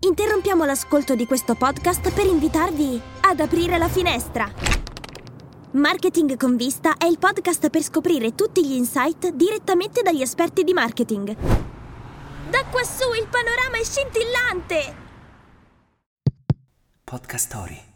Interrompiamo l'ascolto di questo podcast per invitarvi ad aprire la finestra. Marketing con vista è il podcast per scoprire tutti gli insight direttamente dagli esperti di marketing. Da quassù il panorama è scintillante! Podcast Story.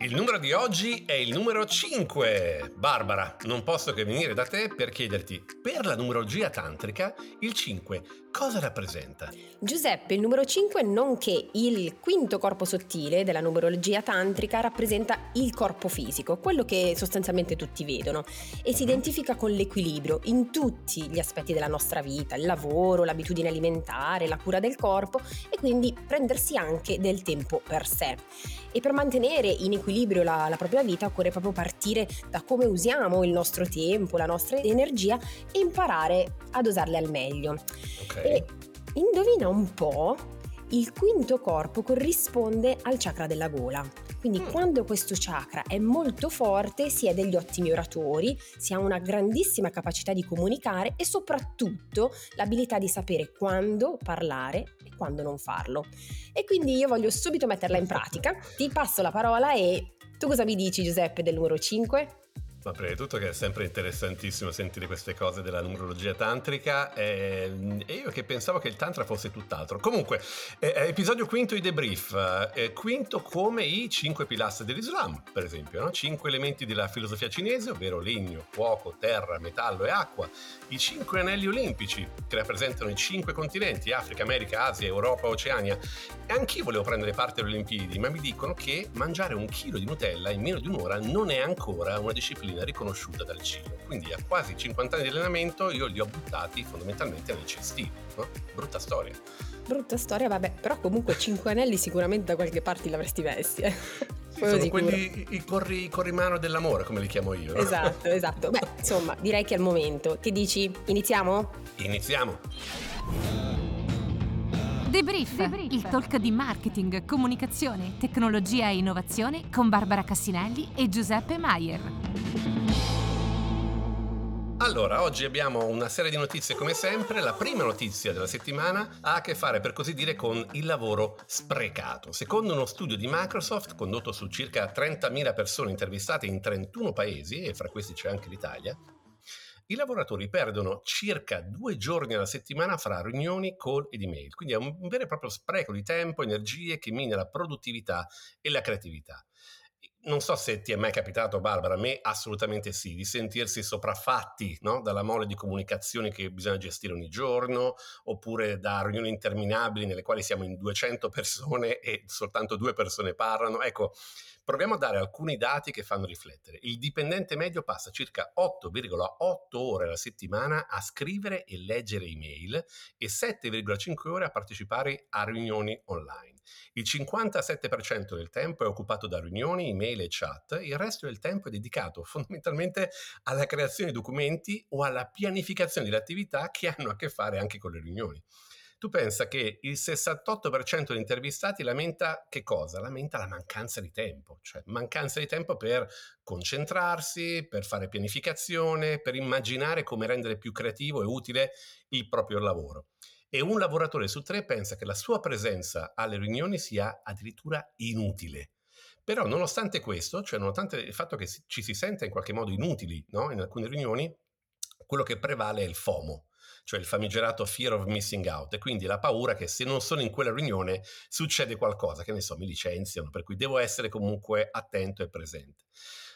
Il numero di oggi è il numero 5. Barbara, non posso che venire da te per chiederti, per la numerologia tantrica, il 5 cosa rappresenta? Giuseppe, il numero 5, nonché il quinto corpo sottile della numerologia tantrica, rappresenta il corpo fisico, quello che sostanzialmente tutti vedono, e si mhm. identifica con l'equilibrio in tutti gli aspetti della nostra vita, il lavoro, l'abitudine alimentare, la cura del corpo e quindi prendersi anche del tempo per sé. E per mantenere in equilibrio la, la propria vita occorre proprio partire da come usiamo il nostro tempo, la nostra energia e imparare ad usarle al meglio. Okay. E indovina un po', il quinto corpo corrisponde al chakra della gola. Quindi mm. quando questo chakra è molto forte si è degli ottimi oratori, si ha una grandissima capacità di comunicare e soprattutto l'abilità di sapere quando parlare e quando non farlo. E quindi io voglio subito metterla in pratica. Ti passo la parola e tu cosa mi dici Giuseppe del numero 5? Ma prima di tutto che è sempre interessantissimo sentire queste cose della numerologia tantrica e, e io che pensavo che il tantra fosse tutt'altro. Comunque, eh, episodio quinto i debrief, eh, quinto come i cinque pilastri dell'Islam, per esempio, no? cinque elementi della filosofia cinese, ovvero legno, fuoco, terra, metallo e acqua, i cinque anelli olimpici che rappresentano i cinque continenti, Africa, America, Asia, Europa, Oceania. E anch'io volevo prendere parte alle Olimpiadi, ma mi dicono che mangiare un chilo di Nutella in meno di un'ora non è ancora una disciplina disciplina riconosciuta dal cibo. Quindi a quasi 50 anni di allenamento io li ho buttati fondamentalmente nei cestini. No? Brutta storia. Brutta storia, vabbè, però comunque 5 anelli sicuramente da qualche parte li avresti messi. Eh. Sì, sono sicuro. quelli i corri, corrimano dell'amore, come li chiamo io. No? Esatto, esatto. Beh, insomma, direi che è il momento. Che dici? Iniziamo? Iniziamo. Debrief, Debrief, il talk di marketing, comunicazione, tecnologia e innovazione con Barbara Cassinelli e Giuseppe Maier. Allora, oggi abbiamo una serie di notizie come sempre. La prima notizia della settimana ha a che fare, per così dire, con il lavoro sprecato. Secondo uno studio di Microsoft condotto su circa 30.000 persone intervistate in 31 paesi, e fra questi c'è anche l'Italia, i lavoratori perdono circa due giorni alla settimana fra riunioni, call ed email. Quindi è un vero e proprio spreco di tempo, energie che mina la produttività e la creatività. Non so se ti è mai capitato, Barbara, a me assolutamente sì, di sentirsi sopraffatti no? dalla mole di comunicazioni che bisogna gestire ogni giorno, oppure da riunioni interminabili nelle quali siamo in 200 persone e soltanto due persone parlano. Ecco, Proviamo a dare alcuni dati che fanno riflettere. Il dipendente medio passa circa 8,8 ore alla settimana a scrivere e leggere email e 7,5 ore a partecipare a riunioni online. Il 57% del tempo è occupato da riunioni, email e chat, il resto del tempo è dedicato fondamentalmente alla creazione di documenti o alla pianificazione di attività che hanno a che fare anche con le riunioni. Tu pensa che il 68% degli intervistati lamenta che cosa? Lamenta la mancanza di tempo, cioè mancanza di tempo per concentrarsi, per fare pianificazione, per immaginare come rendere più creativo e utile il proprio lavoro. E un lavoratore su tre pensa che la sua presenza alle riunioni sia addirittura inutile. Però nonostante questo, cioè nonostante il fatto che ci si senta in qualche modo inutili no? in alcune riunioni, quello che prevale è il FOMO, cioè il famigerato fear of missing out, e quindi la paura che se non sono in quella riunione succede qualcosa, che ne so, mi licenziano, per cui devo essere comunque attento e presente.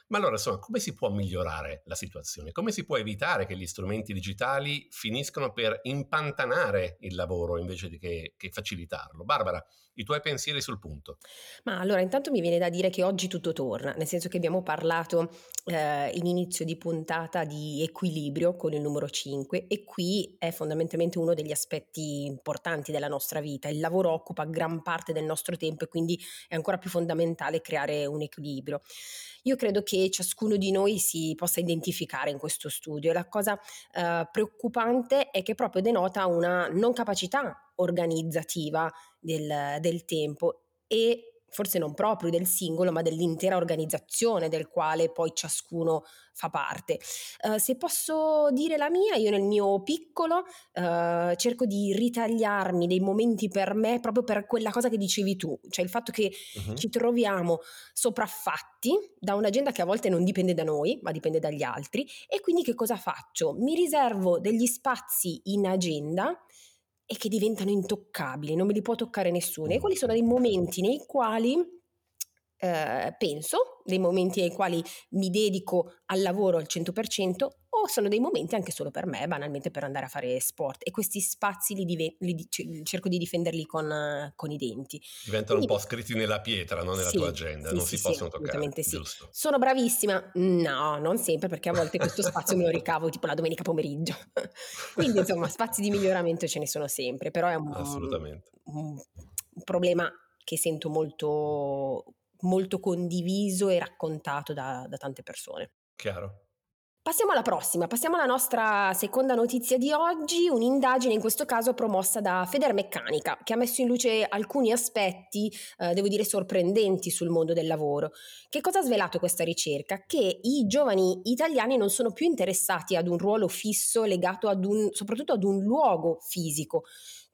Ma allora, insomma, come si può migliorare la situazione? Come si può evitare che gli strumenti digitali finiscano per impantanare il lavoro invece che, che facilitarlo? Barbara, i tuoi pensieri sul punto. Ma allora, intanto mi viene da dire che oggi tutto torna, nel senso che abbiamo parlato eh, in inizio di puntata di equilibrio con il numero 5 e qui è fondamentalmente uno degli aspetti importanti della nostra vita. Il lavoro occupa gran parte del nostro tempo e quindi è ancora più fondamentale creare un equilibrio. Io credo che ciascuno di noi si possa identificare in questo studio la cosa eh, preoccupante è che proprio denota una non capacità organizzativa del, del tempo e forse non proprio del singolo, ma dell'intera organizzazione del quale poi ciascuno fa parte. Uh, se posso dire la mia, io nel mio piccolo uh, cerco di ritagliarmi dei momenti per me proprio per quella cosa che dicevi tu, cioè il fatto che uh-huh. ci troviamo sopraffatti da un'agenda che a volte non dipende da noi, ma dipende dagli altri e quindi che cosa faccio? Mi riservo degli spazi in agenda e che diventano intoccabili, non me li può toccare nessuno. E quali sono dei momenti nei quali eh, penso, dei momenti nei quali mi dedico al lavoro al 100% o sono dei momenti anche solo per me, banalmente per andare a fare sport e questi spazi li, dive- li cerco di difenderli con, con i denti. Diventano Quindi, un po' scritti nella pietra, non nella sì, tua agenda, sì, non sì, si possono toccare. Sì. Sono bravissima? No, non sempre perché a volte questo spazio me lo ricavo tipo la domenica pomeriggio. Quindi insomma spazi di miglioramento ce ne sono sempre, però è un, un, un problema che sento molto, molto condiviso e raccontato da, da tante persone. Chiaro. Passiamo alla prossima, passiamo alla nostra seconda notizia di oggi, un'indagine in questo caso promossa da Federmeccanica che ha messo in luce alcuni aspetti, eh, devo dire sorprendenti sul mondo del lavoro. Che cosa ha svelato questa ricerca? Che i giovani italiani non sono più interessati ad un ruolo fisso legato ad un, soprattutto ad un luogo fisico,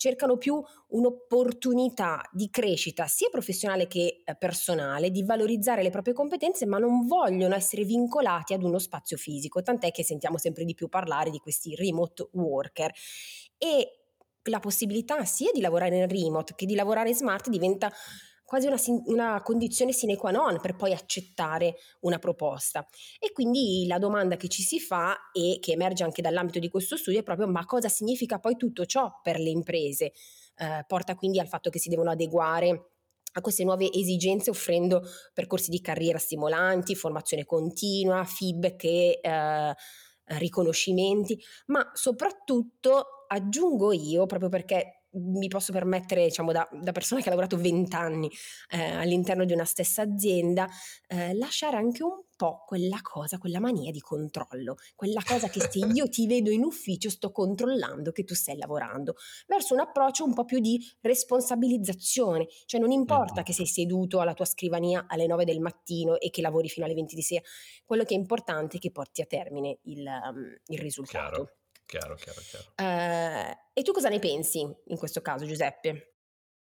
cercano più un'opportunità di crescita sia professionale che eh, personale, di valorizzare le proprie competenze, ma non vogliono essere vincolati ad uno spazio fisico, tant'è che sentiamo sempre di più parlare di questi remote worker. E la possibilità sia di lavorare in remote che di lavorare smart diventa quasi una, una, condizione sine qua non per poi accettare una proposta. E quindi la domanda che ci si fa e che emerge anche dall'ambito di questo studio è proprio ma cosa significa poi tutto ciò per le imprese? Eh, porta quindi al fatto che si devono adeguare a queste nuove esigenze offrendo percorsi di carriera stimolanti, formazione continua, feedback e eh, riconoscimenti, ma soprattutto aggiungo io, proprio perché mi posso permettere, diciamo, da, da persona che ha lavorato 20 anni eh, all'interno di una stessa azienda, eh, lasciare anche un po' quella cosa, quella mania di controllo, quella cosa che se io ti vedo in ufficio sto controllando che tu stai lavorando, verso un approccio un po' più di responsabilizzazione, cioè non importa mm. che sei seduto alla tua scrivania alle 9 del mattino e che lavori fino alle 20 di sera, quello che è importante è che porti a termine il, um, il risultato. Chiaro. Chiaro, chiaro, chiaro. Eh, e tu cosa ne pensi in questo caso, Giuseppe?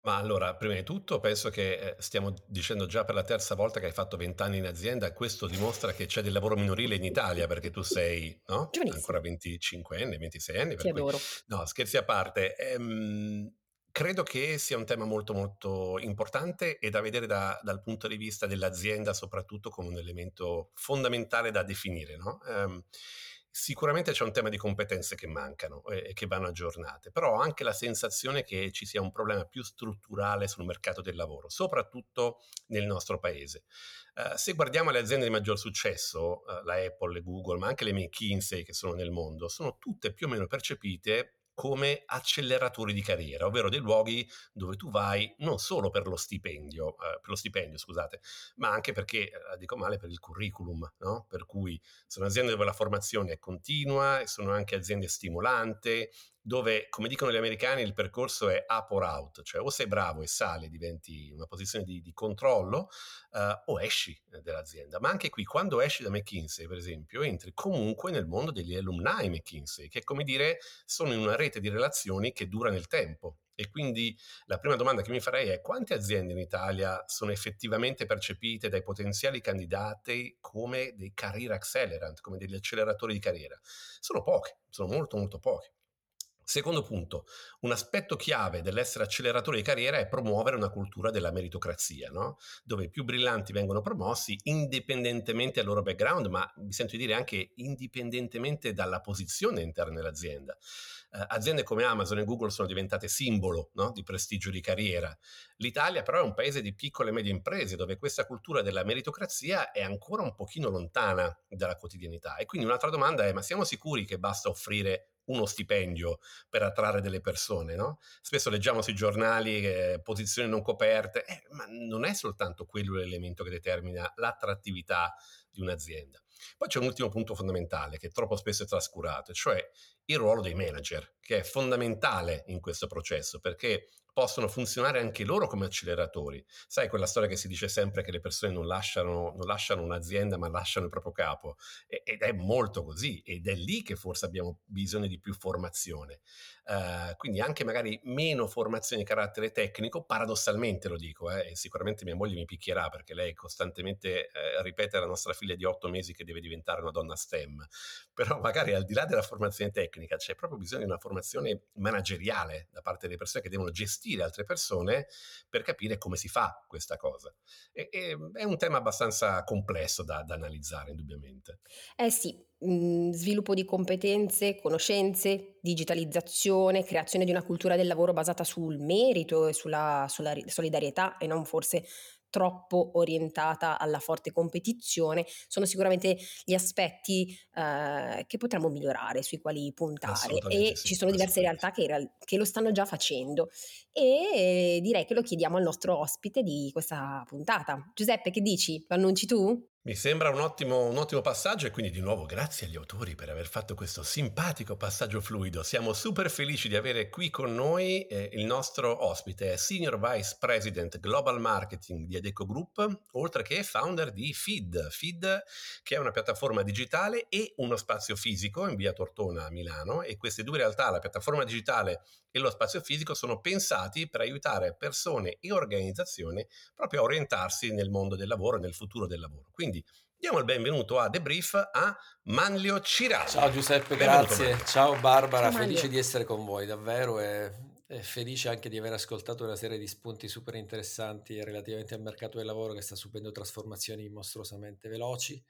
Ma allora, prima di tutto penso che eh, stiamo dicendo già per la terza volta che hai fatto vent'anni in azienda e questo dimostra che c'è del lavoro minorile in Italia perché tu sei no? ancora 25 anni, 26 anni. Ti adoro. No, scherzi a parte. Ehm, credo che sia un tema molto molto importante e da vedere da, dal punto di vista dell'azienda soprattutto come un elemento fondamentale da definire. No? Ehm, Sicuramente c'è un tema di competenze che mancano e che vanno aggiornate, però ho anche la sensazione che ci sia un problema più strutturale sul mercato del lavoro, soprattutto nel nostro paese. Uh, se guardiamo le aziende di maggior successo, uh, la Apple, le Google, ma anche le McKinsey che sono nel mondo, sono tutte più o meno percepite come acceleratori di carriera, ovvero dei luoghi dove tu vai non solo per lo stipendio, eh, per lo stipendio scusate, ma anche perché, eh, dico male, per il curriculum, no? per cui sono aziende dove la formazione è continua sono anche aziende stimolanti, dove, come dicono gli americani, il percorso è up or out, cioè o sei bravo e sali, diventi una posizione di, di controllo, uh, o esci dall'azienda. Ma anche qui, quando esci da McKinsey, per esempio, entri comunque nel mondo degli alumni McKinsey, che, come dire, sono in una rete di relazioni che dura nel tempo. E quindi la prima domanda che mi farei è quante aziende in Italia sono effettivamente percepite dai potenziali candidati come dei career accelerant, come degli acceleratori di carriera? Sono poche, sono molto molto poche. Secondo punto, un aspetto chiave dell'essere acceleratore di carriera è promuovere una cultura della meritocrazia, no? dove i più brillanti vengono promossi indipendentemente dal loro background, ma mi sento di dire anche indipendentemente dalla posizione interna dell'azienda. Eh, aziende come Amazon e Google sono diventate simbolo no? di prestigio di carriera. L'Italia però è un paese di piccole e medie imprese dove questa cultura della meritocrazia è ancora un pochino lontana dalla quotidianità. E quindi un'altra domanda è, ma siamo sicuri che basta offrire uno stipendio per attrarre delle persone, no? Spesso leggiamo sui giornali eh, posizioni non coperte, eh, ma non è soltanto quello l'elemento che determina l'attrattività di un'azienda. Poi c'è un ultimo punto fondamentale che troppo spesso è trascurato, cioè il ruolo dei manager, che è fondamentale in questo processo perché possono funzionare anche loro come acceleratori. Sai quella storia che si dice sempre che le persone non lasciano, non lasciano un'azienda ma lasciano il proprio capo? ed è molto così ed è lì che forse abbiamo bisogno di più formazione. Uh, quindi anche magari meno formazione di carattere tecnico, paradossalmente lo dico, eh, e sicuramente mia moglie mi picchierà perché lei costantemente eh, ripete alla nostra figlia di otto mesi che deve diventare una donna STEM, però magari al di là della formazione tecnica c'è proprio bisogno di una formazione manageriale da parte delle persone che devono gestire altre persone per capire come si fa questa cosa. E, e è un tema abbastanza complesso da, da analizzare, indubbiamente. Eh sì, mhmm, sviluppo di competenze, conoscenze, digitalizzazione, creazione di una cultura del lavoro basata sul merito e sulla sulla solidarietà e non forse troppo orientata alla forte competizione, sono sicuramente gli aspetti eh, che potremmo migliorare, sui quali puntare e sì, ci sono diverse realtà che, che, lo stanno già facendo e direi che lo chiediamo al nostro ospite di questa puntata. Giuseppe, che dici? Lo annunci tu? Mi sembra un ottimo, un ottimo, passaggio e quindi di nuovo grazie agli autori per aver fatto questo simpatico passaggio fluido. Siamo super felici di avere qui con noi eh, il nostro ospite, Senior Vice President Global Marketing di Adeco Group, oltre che founder di Feed. Feed che è una piattaforma digitale e uno spazio fisico in via Tortona a Milano e queste due realtà, la piattaforma digitale e lo spazio fisico, sono pensati per aiutare persone e organizzazioni proprio a orientarsi nel mondo del lavoro e nel futuro del lavoro. Quindi diamo il benvenuto a Debrief a Manlio Cirano. Ciao Giuseppe, benvenuto, grazie. Manlio. Ciao Barbara, Ciao, felice di essere con voi, davvero. E, e felice anche di aver ascoltato una serie di spunti super interessanti relativamente al mercato del lavoro che sta subendo trasformazioni mostruosamente veloci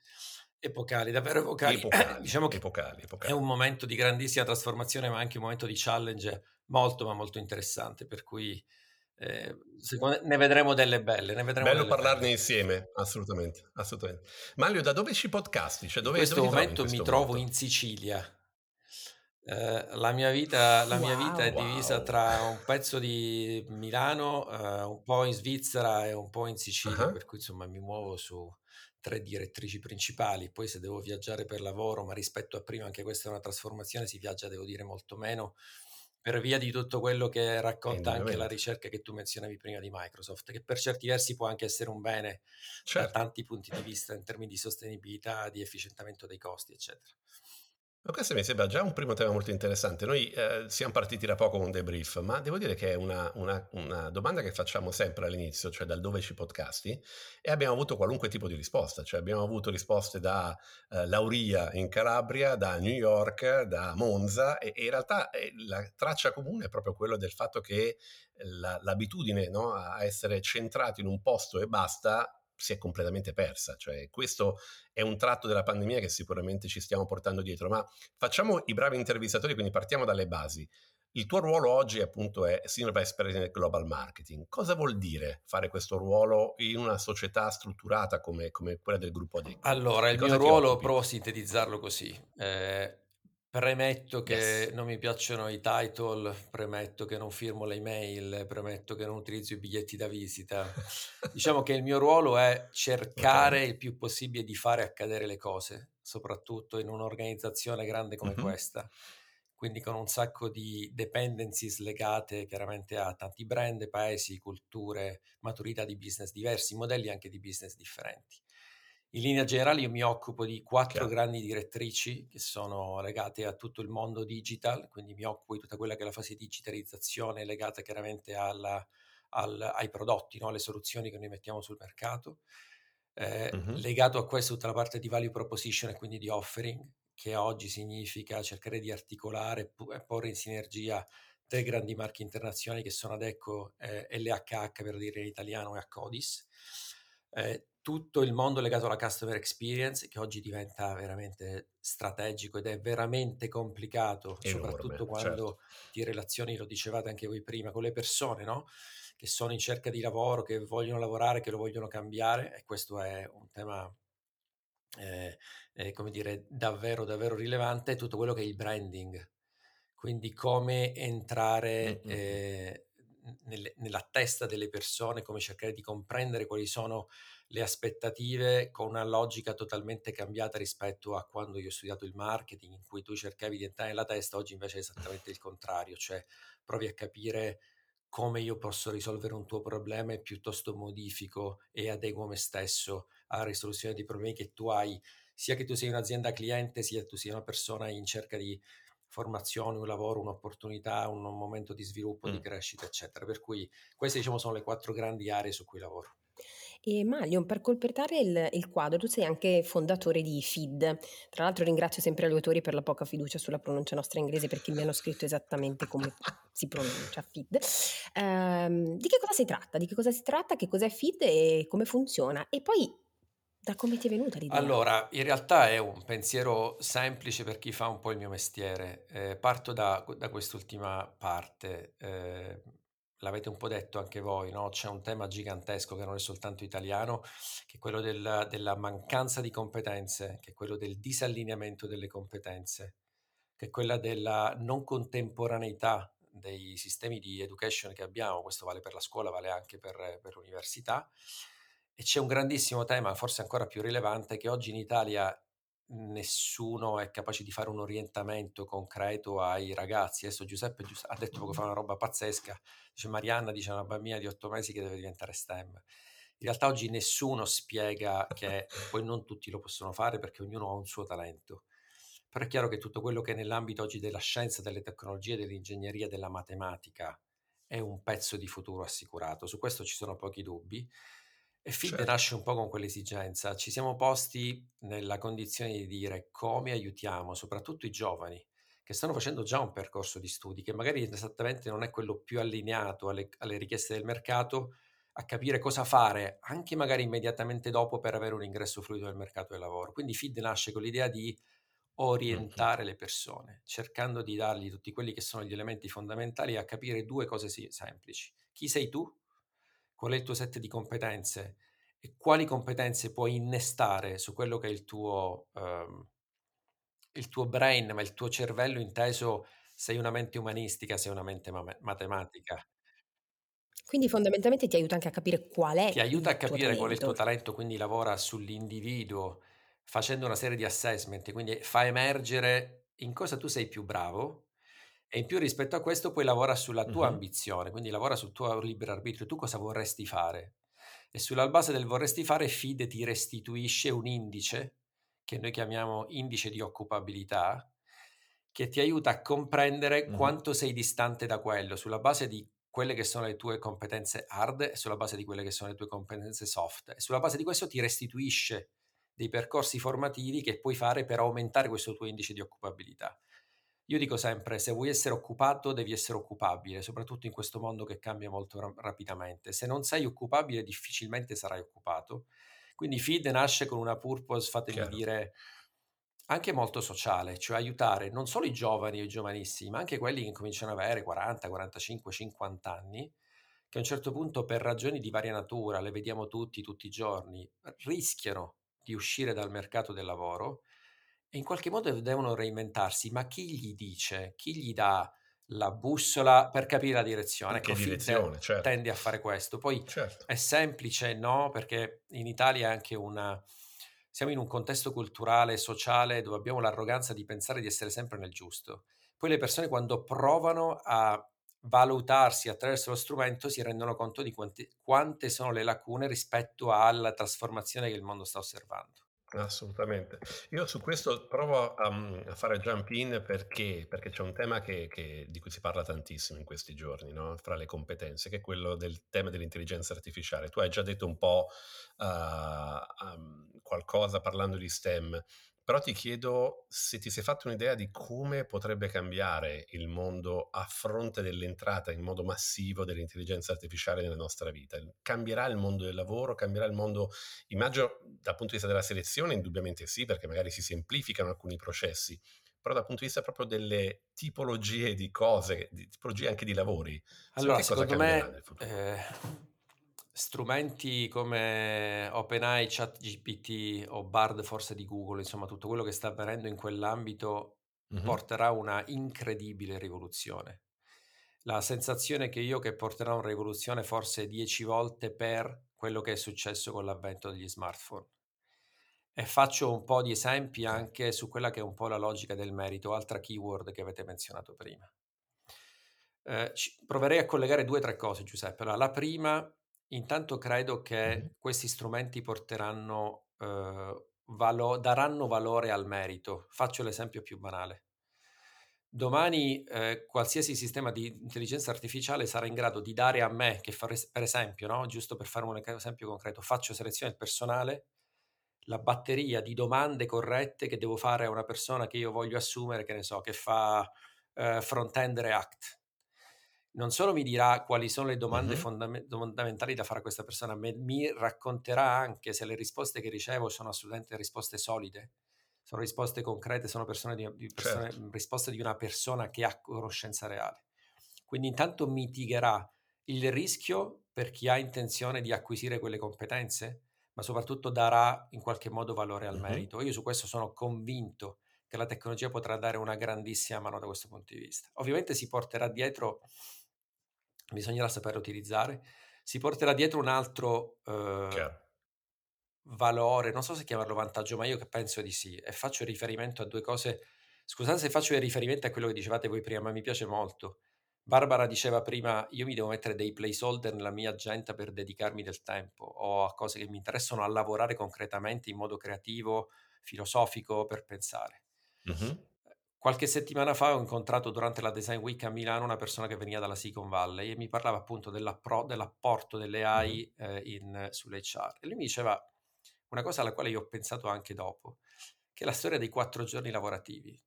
epocali, davvero epocali. Epocali, diciamo che epocali, epocali. è un momento di grandissima trasformazione, ma anche un momento di challenge molto, ma molto interessante. Per cui eh, secondo, ne vedremo delle belle. Ne vedremo Bello parlarne belle. insieme, assolutamente, assolutamente. Maglio, da dove ci podcasti? Cioè, dove, in questo dove momento in questo mi momento? trovo in Sicilia. Eh, la, mia vita, la wow, mia vita, è wow. divisa tra un pezzo di Milano, eh, un po' in Svizzera e un po' in Sicilia, uh-huh. per cui insomma mi muovo su tre direttrici principali. Poi se devo viaggiare per lavoro, ma rispetto a prima anche questa è una trasformazione, si viaggia devo dire molto meno per via di tutto quello che racconta anche la ricerca che tu menzionavi prima di Microsoft, che per certi versi può anche essere un bene certo. da tanti punti di vista in termini di sostenibilità, di efficientamento dei costi, eccetera. Ma questo mi sembra già un primo tema molto interessante. Noi eh, siamo partiti da poco con debrief, ma devo dire che è una, una, una, domanda che facciamo sempre all'inizio, cioè dal dove ci podcasti, e abbiamo avuto qualunque tipo di risposta. Cioè abbiamo avuto risposte da eh, Lauria in Calabria, da New York, da Monza, e, e in realtà eh, la traccia comune è proprio quello del fatto che la, l'abitudine no, a essere centrati in un posto e basta si è completamente persa. Cioè, questo è un tratto della pandemia che sicuramente ci stiamo portando dietro. Ma facciamo i bravi intervistatori, quindi partiamo dalle basi. Il tuo ruolo oggi appunto è Senior Vice President Global Marketing. Cosa vuol dire fare questo ruolo in una società strutturata come, come quella del gruppo ADEC? Allora, il mio ruolo, provo a sintetizzarlo così. Eh, Premetto che yes. non mi piacciono i title, premetto che non firmo le email, premetto che non utilizzo i biglietti da visita. diciamo che il mio ruolo è cercare okay. il più possibile di fare accadere le cose, soprattutto in un'organizzazione grande come mm-hmm. questa. Quindi con un sacco di dependencies legate chiaramente a tanti brand, paesi, culture, maturità di business diversi, modelli anche di business differenti. In linea generale io mi occupo di quattro Chiaro. grandi direttrici che sono legate a tutto il mondo digital, quindi mi occupo di tutta quella che è la fase di digitalizzazione legata chiaramente alla, al, ai prodotti, no? alle soluzioni che noi mettiamo sul mercato. Eh, uh-huh. Legato a questo tutta la parte di value proposition e quindi di offering, che oggi significa cercare di articolare e porre in sinergia tre grandi marchi internazionali che sono Adecco, eh, LHH per dire in italiano e Accodis. Eh, tutto il mondo legato alla customer experience che oggi diventa veramente strategico ed è veramente complicato, Enorme, soprattutto quando certo. ti relazioni, lo dicevate anche voi prima, con le persone, no? che sono in cerca di lavoro, che vogliono lavorare, che lo vogliono cambiare e questo è un tema eh, eh, come dire, davvero, davvero rilevante, tutto quello che è il branding, quindi come entrare mm-hmm. eh, nelle, nella testa delle persone, come cercare di comprendere quali sono le aspettative con una logica totalmente cambiata rispetto a quando io ho studiato il marketing, in cui tu cercavi di entrare nella testa, oggi invece è esattamente il contrario, cioè provi a capire come io posso risolvere un tuo problema e piuttosto modifico e adeguo me stesso alla risoluzione dei problemi che tu hai, sia che tu sia un'azienda cliente, sia che tu sia una persona in cerca di formazione, un lavoro, un'opportunità, un, momento di sviluppo, mm. di crescita, eccetera. Per cui queste diciamo sono le quattro grandi aree su cui lavoro. E Maglion, per completare il, il, quadro, tu sei anche fondatore di FID. Tra l'altro ringrazio sempre gli autori per la poca fiducia sulla pronuncia nostra inglese perché mi hanno scritto esattamente come si pronuncia FID. Um, di che cosa si tratta? Di che cosa si tratta? Che cos'è FID e come funziona? E poi da come ti è venuta l'idea? Allora, in realtà è un pensiero semplice per chi fa un po' il mio mestiere. Eh, parto da, da, quest'ultima parte. Eh, l'avete un po' detto anche voi, no? c'è un tema gigantesco che non è soltanto italiano, che è quello del, della mancanza di competenze, che è quello del disallineamento delle competenze, che è quella della non contemporaneità dei sistemi di education che abbiamo, questo vale per la scuola, vale anche per, per l'università, e c'è un grandissimo tema, forse ancora più rilevante, che oggi in Italia nessuno è capace di fare un orientamento concreto ai ragazzi. Adesso Giuseppe ha detto poco fa una roba pazzesca, dice Marianna dice una bambina di otto mesi che deve diventare STEM. In realtà oggi nessuno spiega che poi non tutti lo possono fare perché ognuno ha un suo talento. Però è chiaro che tutto quello che è nell'ambito oggi della scienza, delle tecnologie, dell'ingegneria, della matematica è un pezzo di futuro assicurato. Su questo ci sono pochi dubbi e FID certo. nasce un po' con quell'esigenza. Ci siamo posti nella condizione di dire come aiutiamo soprattutto i giovani che stanno facendo già un percorso di studi che magari esattamente non è quello più allineato alle, alle richieste del mercato, a capire cosa fare anche magari immediatamente dopo per avere un ingresso fluido nel mercato del lavoro. Quindi FID nasce con l'idea di orientare mm-hmm. le persone, cercando di dargli tutti quelli che sono gli elementi fondamentali a capire due cose semplici. Chi sei tu qual è il tuo set di competenze e quali competenze puoi innestare su quello che è il tuo, um, il tuo brain, ma il tuo cervello inteso sei una mente umanistica, sei una mente ma- matematica. Quindi fondamentalmente ti aiuta anche a capire qual è Ti aiuta a capire qual è il tuo talento, quindi lavora sull'individuo facendo una serie di assessment, quindi fa emergere in cosa tu sei più bravo e in più rispetto a questo poi lavora sulla tua mm-hmm. ambizione, quindi lavora sul tuo libero arbitrio, tu cosa vorresti fare. E sulla base del vorresti fare, FIDE ti restituisce un indice, che noi chiamiamo indice di occupabilità, che ti aiuta a comprendere mm-hmm. quanto sei distante da quello, sulla base di quelle che sono le tue competenze hard e sulla base di quelle che sono le tue competenze soft. E sulla base di questo ti restituisce dei percorsi formativi che puoi fare per aumentare questo tuo indice di occupabilità. Io dico sempre, se vuoi essere occupato devi essere occupabile, soprattutto in questo mondo che cambia molto ra- rapidamente. Se non sei occupabile difficilmente sarai occupato. Quindi FID nasce con una purpose, fatemi Chiaro. dire, anche molto sociale, cioè aiutare non solo i giovani o i giovanissimi, ma anche quelli che cominciano ad avere 40, 45, 50 anni, che a un certo punto per ragioni di varia natura, le vediamo tutti, tutti i giorni, rischiano di uscire dal mercato del lavoro e in qualche modo devono reinventarsi, ma chi gli dice, chi gli dà la bussola per capire la direzione? Che ecco, direzione, certo. tende a fare questo. Poi certo. è semplice, no? Perché in Italia è anche una... Siamo in un contesto culturale, sociale, dove abbiamo l'arroganza di pensare di essere sempre nel giusto. Poi le persone quando provano a valutarsi attraverso lo strumento si rendono conto di quanti, quante sono le lacune rispetto alla trasformazione che il mondo sta osservando. Assolutamente. Io su questo provo a, a fare jump in perché, perché c'è un tema che, che- di cui si parla tantissimo in questi giorni, no? Fra le competenze, che è quello del tema dell'intelligenza artificiale. Tu hai già detto un po' uh, um, qualcosa parlando di STEM. Però ti chiedo se ti sei fatto un'idea di come potrebbe cambiare il mondo a fronte dell'entrata in modo massivo dell'intelligenza artificiale nella nostra vita. Cambierà il mondo del lavoro? Cambierà il mondo, immagino dal punto di vista della selezione, indubbiamente sì, perché magari si semplificano alcuni processi, però dal punto di vista proprio delle tipologie di cose, di tipologie anche di lavori. Allora, secondo me... Strumenti come OpenAI, ChatGPT o Bard forse di Google, insomma tutto quello che sta avvenendo in quell'ambito mm-hmm. porterà una incredibile rivoluzione. la sensazione che io che porterà una rivoluzione forse dieci volte per quello che è successo con l'avvento degli smartphone. E faccio un po' di esempi anche su quella che è un po' la logica del merito, altra keyword che avete menzionato prima. Eh, proverei a collegare due o tre cose, Giuseppe. Allora, la prima, intanto credo che questi strumenti porteranno, eh, valo- daranno valore al merito. Faccio l'esempio più banale. Domani eh, qualsiasi sistema di intelligenza artificiale sarà in grado di dare a me, che fa, per esempio, no? giusto per fare un esempio concreto, faccio selezione del personale, la batteria di domande corrette che devo fare a una persona che io voglio assumere, che ne so, che fa eh, front-end React. Non solo mi dirà quali sono le domande fondam- fondamentali da fare a questa persona, ma mi racconterà anche se le risposte che ricevo sono assolutamente risposte solide sono risposte concrete, sono di, di persone, certo. risposte di una persona che ha conoscenza reale. Quindi intanto mitigherà il rischio per chi ha intenzione di acquisire quelle competenze, ma soprattutto darà in qualche modo valore al uh-huh. merito. Io su questo sono convinto che la tecnologia potrà dare una grandissima mano da questo punto di vista. Ovviamente si porterà dietro, bisognerà saperlo utilizzare, si porterà dietro un altro eh, valore, non so se chiamarlo vantaggio, ma io penso di sì, e faccio riferimento a due cose. Scusate se faccio riferimento a quello che dicevate voi prima, ma mi piace molto. Barbara diceva prima, io mi devo mettere dei placeholder nella mia agenda per dedicarmi del tempo o a cose che mi interessano, a lavorare concretamente in modo creativo, filosofico, per pensare. Uh-huh. Qualche settimana fa ho incontrato durante la Design Week a Milano una persona che veniva dalla Silicon Valley e mi parlava appunto dell'apporto delle AI eh, in, sull'HR. E lui mi diceva, una cosa alla quale io ho pensato anche dopo, che è la storia dei quattro giorni lavorativi,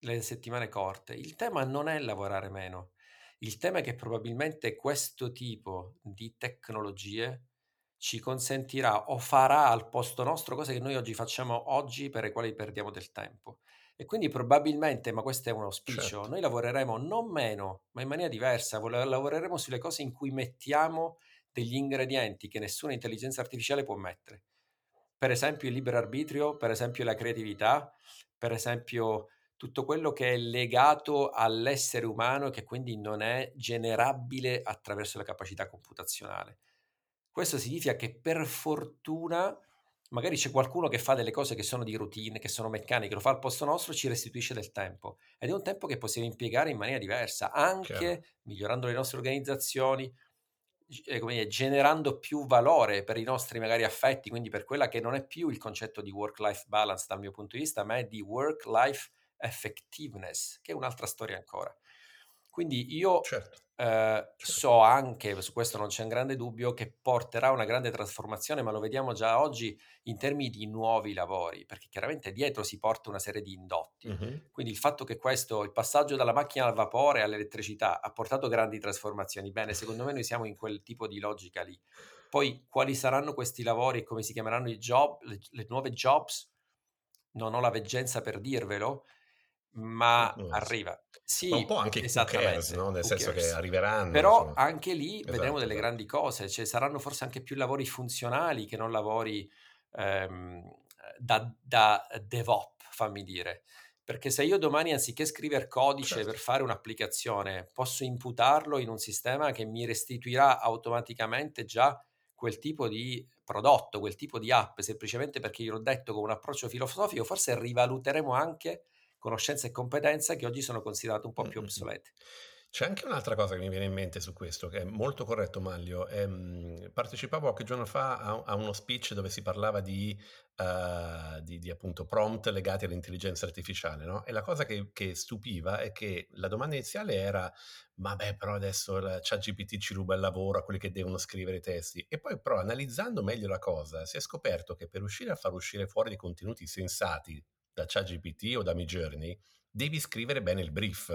le settimane corte. Il tema non è lavorare meno, il tema è che probabilmente questo tipo di tecnologie ci consentirà o farà al posto nostro cose che noi oggi facciamo oggi per le quali perdiamo del tempo. E quindi probabilmente, ma questo è un auspicio, certo. noi lavoreremo non meno, ma in maniera diversa, lavoreremo sulle cose in cui mettiamo degli ingredienti che nessuna intelligenza artificiale può mettere per esempio il libero arbitrio, per esempio la creatività, per esempio tutto quello che è legato all'essere umano e che quindi non è generabile attraverso la capacità computazionale. Questo significa che per fortuna magari c'è qualcuno che fa delle cose che sono di routine, che sono meccaniche, lo fa al posto nostro, ci restituisce del tempo ed è un tempo che possiamo impiegare in maniera diversa, anche Chiaro. migliorando le nostre organizzazioni, eh, dire, generando più valore per i nostri magari affetti, quindi per quella che non è più il concetto di work-life balance dal mio punto di vista, ma è di work-life effectiveness, che è un'altra storia ancora. Quindi io certo. Eh, certo. so anche, su questo non c'è un grande dubbio, che porterà una grande trasformazione, ma lo vediamo già oggi in termini di nuovi lavori, perché chiaramente dietro si porta una serie di indotti. Uh-huh. Quindi il fatto che questo, il passaggio dalla macchina al vapore all'elettricità ha portato grandi trasformazioni, bene, secondo me noi siamo in quel tipo di logica lì. Poi quali saranno questi lavori e come si chiameranno i job, le, le nuove jobs? Non ho la veggenza per dirvelo, ma mm, arriva. Sì, ma un po' anche esattamente, cares, no? nel senso cares. che arriveranno. Però insomma. anche lì esatto, vedremo delle esatto. grandi cose, cioè saranno forse anche più lavori funzionali che non lavori ehm, da, da DevOps, fammi dire. Perché se io domani anziché scrivere codice certo. per fare un'applicazione, posso imputarlo in un sistema che mi restituirà automaticamente già quel tipo di prodotto, quel tipo di app, semplicemente perché io l'ho detto con un approccio filosofico, forse rivaluteremo anche conoscenze e competenze che oggi sono considerate un po' più obsolete. C'è anche un'altra cosa che mi viene in mente su questo, che è molto corretto Maglio. Ehm, partecipavo qualche giorno fa a, a, uno speech dove si parlava di, uh, di, di appunto prompt legati all'intelligenza artificiale, no? E la cosa che, che, stupiva è che la domanda iniziale era vabbè però adesso la ChatGPT ci ruba il lavoro a quelli che devono scrivere i testi. E poi però analizzando meglio la cosa si è scoperto che per riuscire a far uscire fuori dei contenuti sensati da ChatGPT o da Midjourney, devi scrivere bene il brief.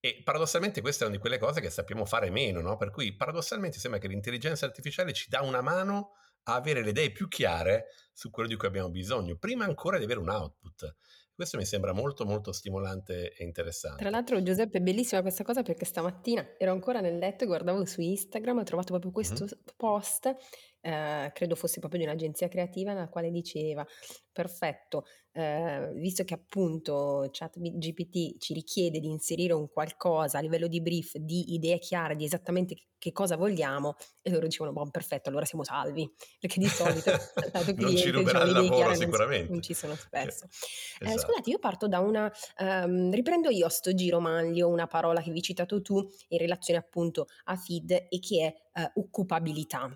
E paradossalmente questa è una di quelle cose che sappiamo fare meno, no? Per cui paradossalmente sembra che l'intelligenza artificiale ci dà una mano a avere le idee più chiare su quello di cui abbiamo bisogno, prima ancora di avere un output. Questo mi sembra molto molto stimolante e interessante. Tra l'altro Giuseppe è bellissima questa cosa perché stamattina ero ancora nel letto e guardavo su Instagram, ho trovato proprio questo mm-hmm. post eh, credo fosse proprio di un'agenzia creativa, nella quale diceva, perfetto, eh, visto che appunto ChatGPT ci richiede di inserire un qualcosa a livello di brief, di idee chiare, di esattamente che cosa vogliamo, e loro dicevano, buon perfetto, allora siamo salvi, perché di solito non cliente, ci ruberà diciamo, il lavoro sicuramente. Non ci sono spesso. Cioè, esatto. eh, scusate, io parto da una, um, riprendo io a sto giro Manlio, una parola che vi citato tu in relazione appunto a feed e che è uh, occupabilità.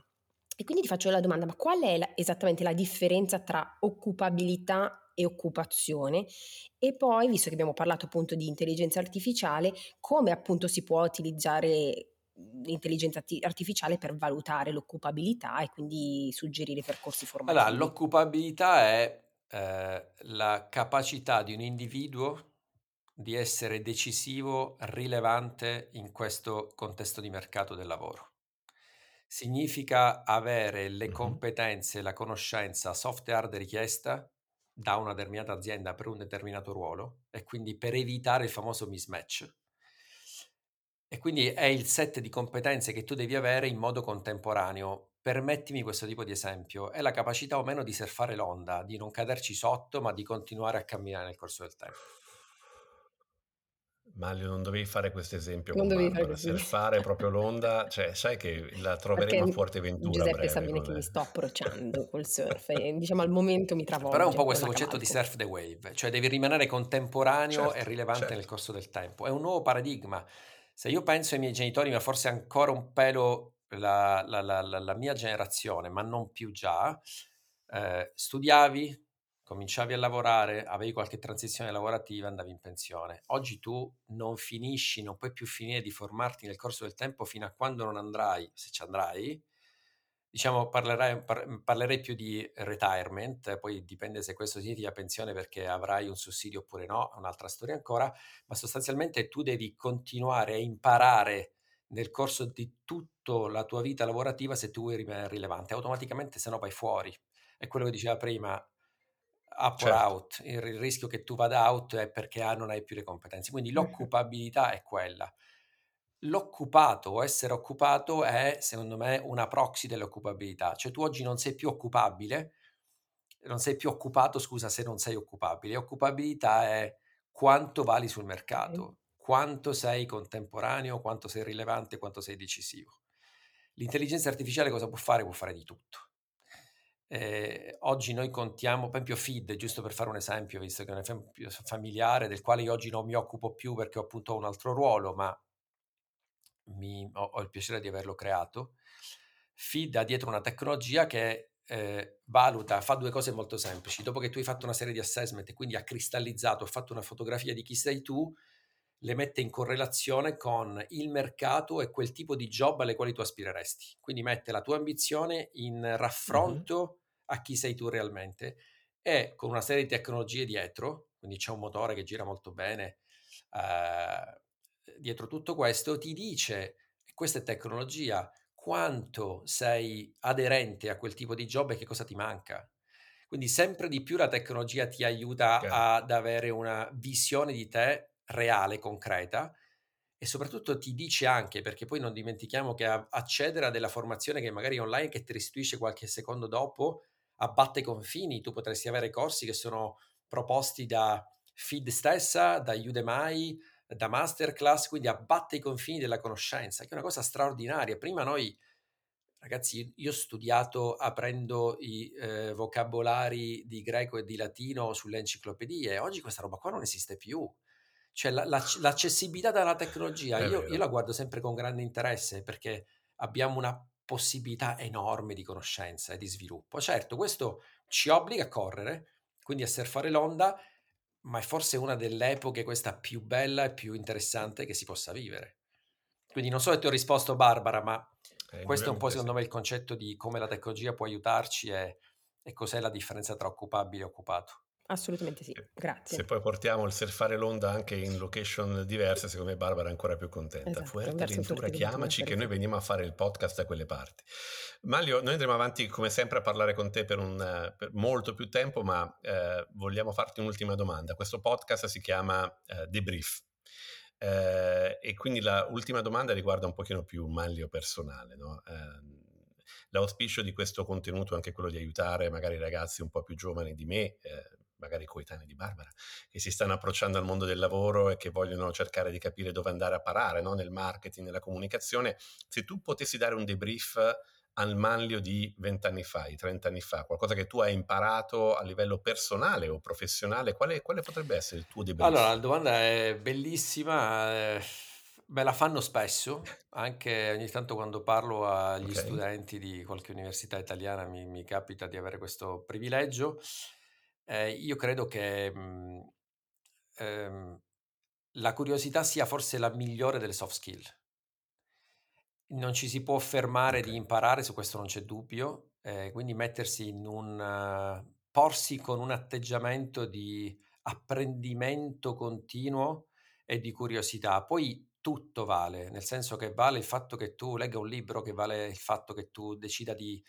E quindi ti faccio la domanda, ma qual è la, esattamente la differenza tra occupabilità e occupazione? E poi, visto che abbiamo parlato appunto di intelligenza artificiale, come appunto si può utilizzare l'intelligenza artificiale per valutare l'occupabilità e quindi suggerire percorsi formativi? Allora, l'occupabilità è eh, la capacità di un individuo di essere decisivo, rilevante in questo contesto di mercato del lavoro. Significa avere le competenze, la conoscenza soft e hard richiesta da una determinata azienda per un determinato ruolo e quindi per evitare il famoso mismatch. E quindi è il set di competenze che tu devi avere in modo contemporaneo. Permettimi questo tipo di esempio, è la capacità o meno di surfare l'onda, di non caderci sotto, ma di continuare a camminare nel corso del tempo. Maglio, non dovevi fare questo esempio Non con dovevi Barbara, fare proprio l'onda, cioè sai che la troveremo a Perché Fuerteventura a Giuseppe breve sa bene che mi sto approcciando col surf e diciamo al momento mi Però è un travolge po' un po' questo concetto di surf the wave, cioè devi rimanere contemporaneo e Certo, rilevante nel certo. corso del tempo. È un nuovo paradigma. Se io penso ai miei genitori, ma forse ancora un pelo la, la- la- la- la mia generazione, ma non più già, eh, studiavi, cominciavi a lavorare, avevi qualche transizione lavorativa, andavi in pensione. Oggi tu non finisci, non puoi più finire di formarti nel corso del tempo fino a quando non andrai, se ci andrai. Diciamo, parlerai- par- parlerei più di retirement, poi dipende se questo significa pensione perché avrai un sussidio oppure no, è un'altra storia ancora, ma sostanzialmente tu devi continuare a imparare nel corso di tutta la tua vita lavorativa se tu vuoi rimanere rilevante, automaticamente se no vai fuori. È quello che diceva prima, up or Certo. out, il il rischio che tu vada out è perché ah, non hai più le competenze. Quindi l'occupabilità è quella. L'occupato o essere occupato è, secondo me, una proxy dell'occupabilità. Cioè tu oggi non sei più occupabile, non sei più occupato, scusa, se non sei occupabile. Occupabilità è quanto vali sul mercato, quanto sei contemporaneo, quanto sei rilevante, quanto sei decisivo. L'intelligenza artificiale cosa può fare? Può fare di tutto. Eh, oggi noi contiamo, per esempio feed, giusto per fare un esempio, visto che è un esempio familiare del quale io oggi non mi occupo più perché ho appunto un altro ruolo, ma mi- ho, ho il piacere di averlo creato. Feed ha dietro una tecnologia che eh, valuta, fa due cose molto semplici. Dopo che tu hai fatto una serie di assessment e quindi ha cristallizzato, ha fatto una fotografia di chi sei tu, le mette in correlazione con il mercato e quel tipo di job alle quali tu aspireresti. Quindi mette la tua ambizione in raffronto a chi sei tu realmente e con una serie di tecnologie dietro, quindi c'è un motore che gira molto bene, eh, dietro tutto questo ti dice, questa è tecnologia, quanto sei aderente a quel tipo di job e che cosa ti manca. Quindi sempre di più la tecnologia ti aiuta Chiaro. ad avere una visione di te reale, concreta e soprattutto ti dice anche, perché poi non dimentichiamo che accedere a della formazione che magari è online che ti restituisce qualche secondo dopo, abbatte i confini, tu potresti avere corsi che sono proposti da Feed stessa, da Udemy, da masterclass, quindi abbatte i confini della conoscenza, che è una cosa straordinaria. Prima noi, ragazzi, io ho studiato aprendo i eh, vocabolari di greco e di latino sulle enciclopedie, oggi questa roba qua non esiste più. Cioè la- la- l'accessibilità dalla tecnologia, io, io la guardo sempre con grande interesse perché abbiamo una possibilità enorme di conoscenza e di sviluppo. Certo, questo ci obbliga a correre, quindi a surfare l'onda, ma è forse una delle epoche questa più bella e più interessante che si possa vivere. Quindi non so se ti ho risposto Barbara, ma Eh, questo è un po' secondo me il concetto di come la tecnologia può aiutarci e, e cos'è la differenza tra occupabile e occupato. Assolutamente sì, Se grazie. poi portiamo il surfare l'onda anche in location diverse, secondo me Barbara è ancora più contenta. Esatto, Fuerteventura, chiamaci che noi veniamo a fare il podcast da quelle parti. Maglio, noi andremo avanti come sempre a parlare con te per, un, per molto più tempo, ma eh, vogliamo farti un'ultima domanda. Questo podcast si chiama eh, Debrief. Eh, e quindi l'ultima domanda riguarda un pochino più Maglio personale. No? Eh, l'auspicio di questo contenuto è anche quello di aiutare magari i ragazzi un po' più giovani di me, eh, magari coetanei di Barbara, che si stanno approcciando al mondo del lavoro e che vogliono cercare di capire dove andare a parare no? nel marketing, nella comunicazione. Se tu potessi dare un debrief al Manlio di vent'anni fa, di trent'anni fa, qualcosa che tu hai imparato a livello personale o professionale, quale, quale potrebbe essere il tuo debrief? Allora, la domanda è bellissima. Eh, me la fanno spesso, anche ogni tanto quando parlo agli okay. studenti di qualche università italiana mi, mi, capita di avere questo privilegio. Eh, io credo che mh, mhmm, ehm, la curiosità sia forse la migliore delle soft skill. Non ci si può fermare di imparare, su questo non c'è dubbio, eh, quindi mettersi in un uh, porsi con un atteggiamento di apprendimento continuo e di curiosità. Poi tutto vale, nel senso che vale il fatto che tu legga un libro, che vale il fatto che tu decida di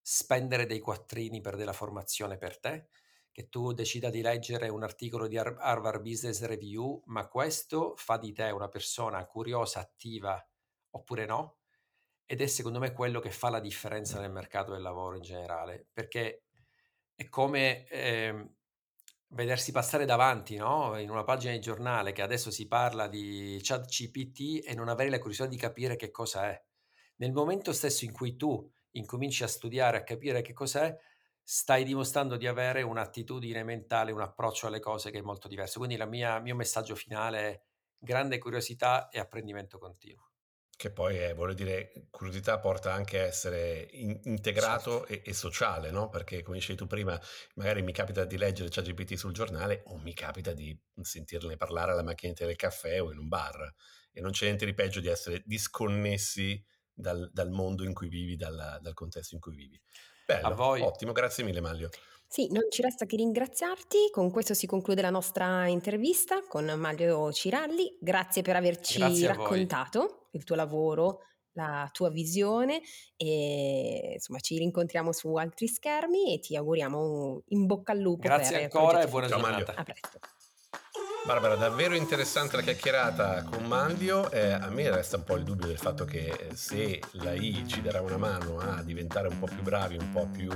spendere dei quattrini per della formazione per te, che tu decida di leggere un articolo di Harvard Business Review, ma questo fa di te una persona curiosa, attiva oppure no? Ed è secondo me quello che fa la differenza nel mercato del lavoro in generale, perché è come eh, vedersi passare davanti, no? In una pagina di giornale che adesso si parla di chat GPT e non avere la curiosità di capire che cosa è. Nel momento stesso in cui tu incominci a studiare, a capire che cos'è, stai dimostrando di avere un'attitudine mentale, un approccio alle cose che è molto diverso. Quindi il mio messaggio finale è grande curiosità e apprendimento continuo. Che poi è, voglio dire, curiosità porta anche a essere in, integrato certo. e, e, sociale, no? Perché come dicevi tu prima, magari mi capita di leggere ChatGPT sul giornale o mi capita di sentirne parlare alla macchinetta del caffè o in un bar. E non c'è niente di peggio di essere disconnessi dal, dal mondo in cui vivi, dal, dal contesto in cui vivi. Bello, a voi. ottimo, grazie mille Maglio. Sì, non ci resta che ringraziarti. Con questo si conclude la nostra intervista con Maglio Ciralli. Grazie per averci Grazie raccontato il tuo lavoro, la tua visione e insomma ci rincontriamo su altri schermi e ti auguriamo in bocca al lupo. Grazie ancora e buona giornata. A presto. Barbara, davvero interessante la chiacchierata con Mandio. Eh, a me resta un po' il dubbio del fatto che eh, se la I ci darà una mano a diventare un po' più bravi, un po' più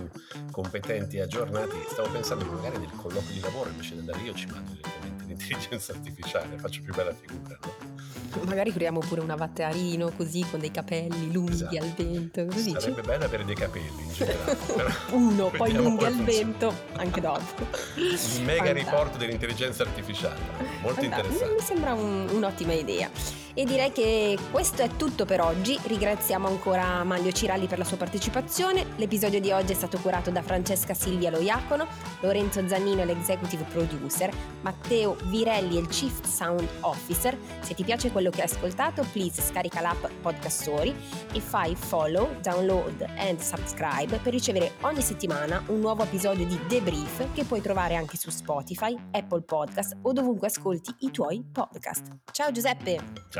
competenti e aggiornati, stavo pensando magari nel colloquio di lavoro invece di andare io ci mando direttamente l'intelligenza artificiale, faccio più bella figura, no? Magari creiamo pure un avattarino così con dei capelli lunghi esatto. al vento. Così Sarebbe bello avere dei capelli in generale. Uno, poi lunghi al vento, anche dopo. Il mega Fantastico. report dell'intelligenza artificiale. Molto Fantastico. interessante. Mi sembra un, un'ottima idea. E direi che questo è tutto per oggi. Ringraziamo ancora Maglio Ciralli per la sua partecipazione. L'episodio di oggi è stato curato da Francesca Silvia Loiacono, Lorenzo Zannino l'executive producer, Matteo Virelli il chief sound officer. Se ti piace quello che hai ascoltato, please scarica l'app Podcast Story e fai follow, download and subscribe per ricevere ogni settimana un nuovo episodio di Debrief che puoi trovare anche su Spotify, Apple Podcast o dovunque ascolti i tuoi podcast. Ciao Giuseppe! Ciao.